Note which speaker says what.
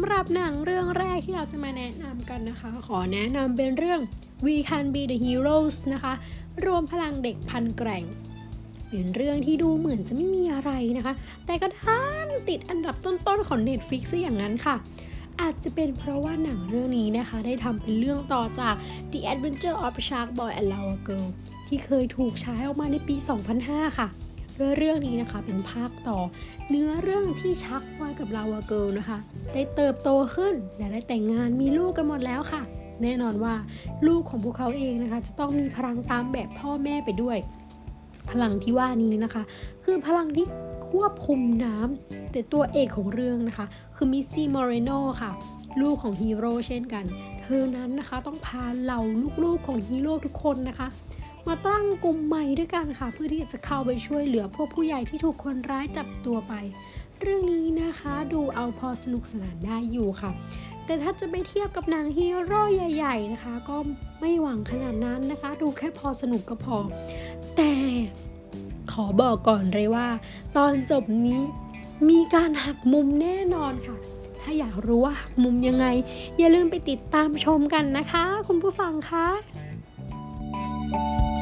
Speaker 1: ำหรับหนังเรื่องแรกที่เราจะมาแนะนำกันนะคะ ขอแนะนำเป็นเรื่อง We Can Be the Heroes นะคะ รวมพลังเด็กพันแกร่ง เป็นเรื่องที่ดูเหมือนจะไม่มีอะไรนะคะ แต่ก็ท่านติดอันดับต้นๆของ Netflix ซะอย่างนั้นค่ะ อาจจะเป็นเพราะว่าหนังเรื่องนี้นะคะ ได้ทำเป็นเรื่องต่อจาก The Adventure of Shark Boy and Lava Girl ที่เคยถูกฉายออกมาในปี 2005 ค่ะ โดยเรื่องนี้นะคะเป็นภาคต่อ เนื้อเรื่องที่ Sharkboy กับ Lavagirl นะคะ ได้เติบโตขึ้นและได้แต่งงานมีลูกกันหมดแล้วค่ะ แน่นอนว่าลูกของพวกเขาเองนะคะ จะต้องมีพลังตามแบบพ่อแม่ไปด้วย พลังที่ว่านี้นะคะ คือพลังที่ควบคุมน้ำแต่ตัวเอกของเรื่องนะคะ คือ Missy Moreno ค่ะ ลูกของฮีโร่เช่นกัน เธอนั้นนะคะต้องพาเหล่าลูกๆของฮีโร่ทุกคนนะคะ มาตั้งกลุ่มใหม่ด้วยกันค่ะ เพื่อที่จะเข้าไปช่วยเหลือพวกผู้ใหญ่ที่ถูกคนร้ายจับตัวไป เรื่องนี้นะคะดูเอาพอสนุกสนานได้อยู่ค่ะ แต่ถ้าจะไปเทียบกับหนังฮีโร่ใหญ่ ๆนะคะ ก็ไม่หวังขนาดนั้นนะคะ ดูแค่พอสนุกก็พอ แต่ขอบอกก่อนเลยว่า ตอนจบนี้มีการหักมุมแน่นอนค่ะ ถ้าอยากรู้ว่าหักมุมยังไง อย่าลืมไปติดตามชมกันนะคะ คุณผู้ฟังคะ Bye.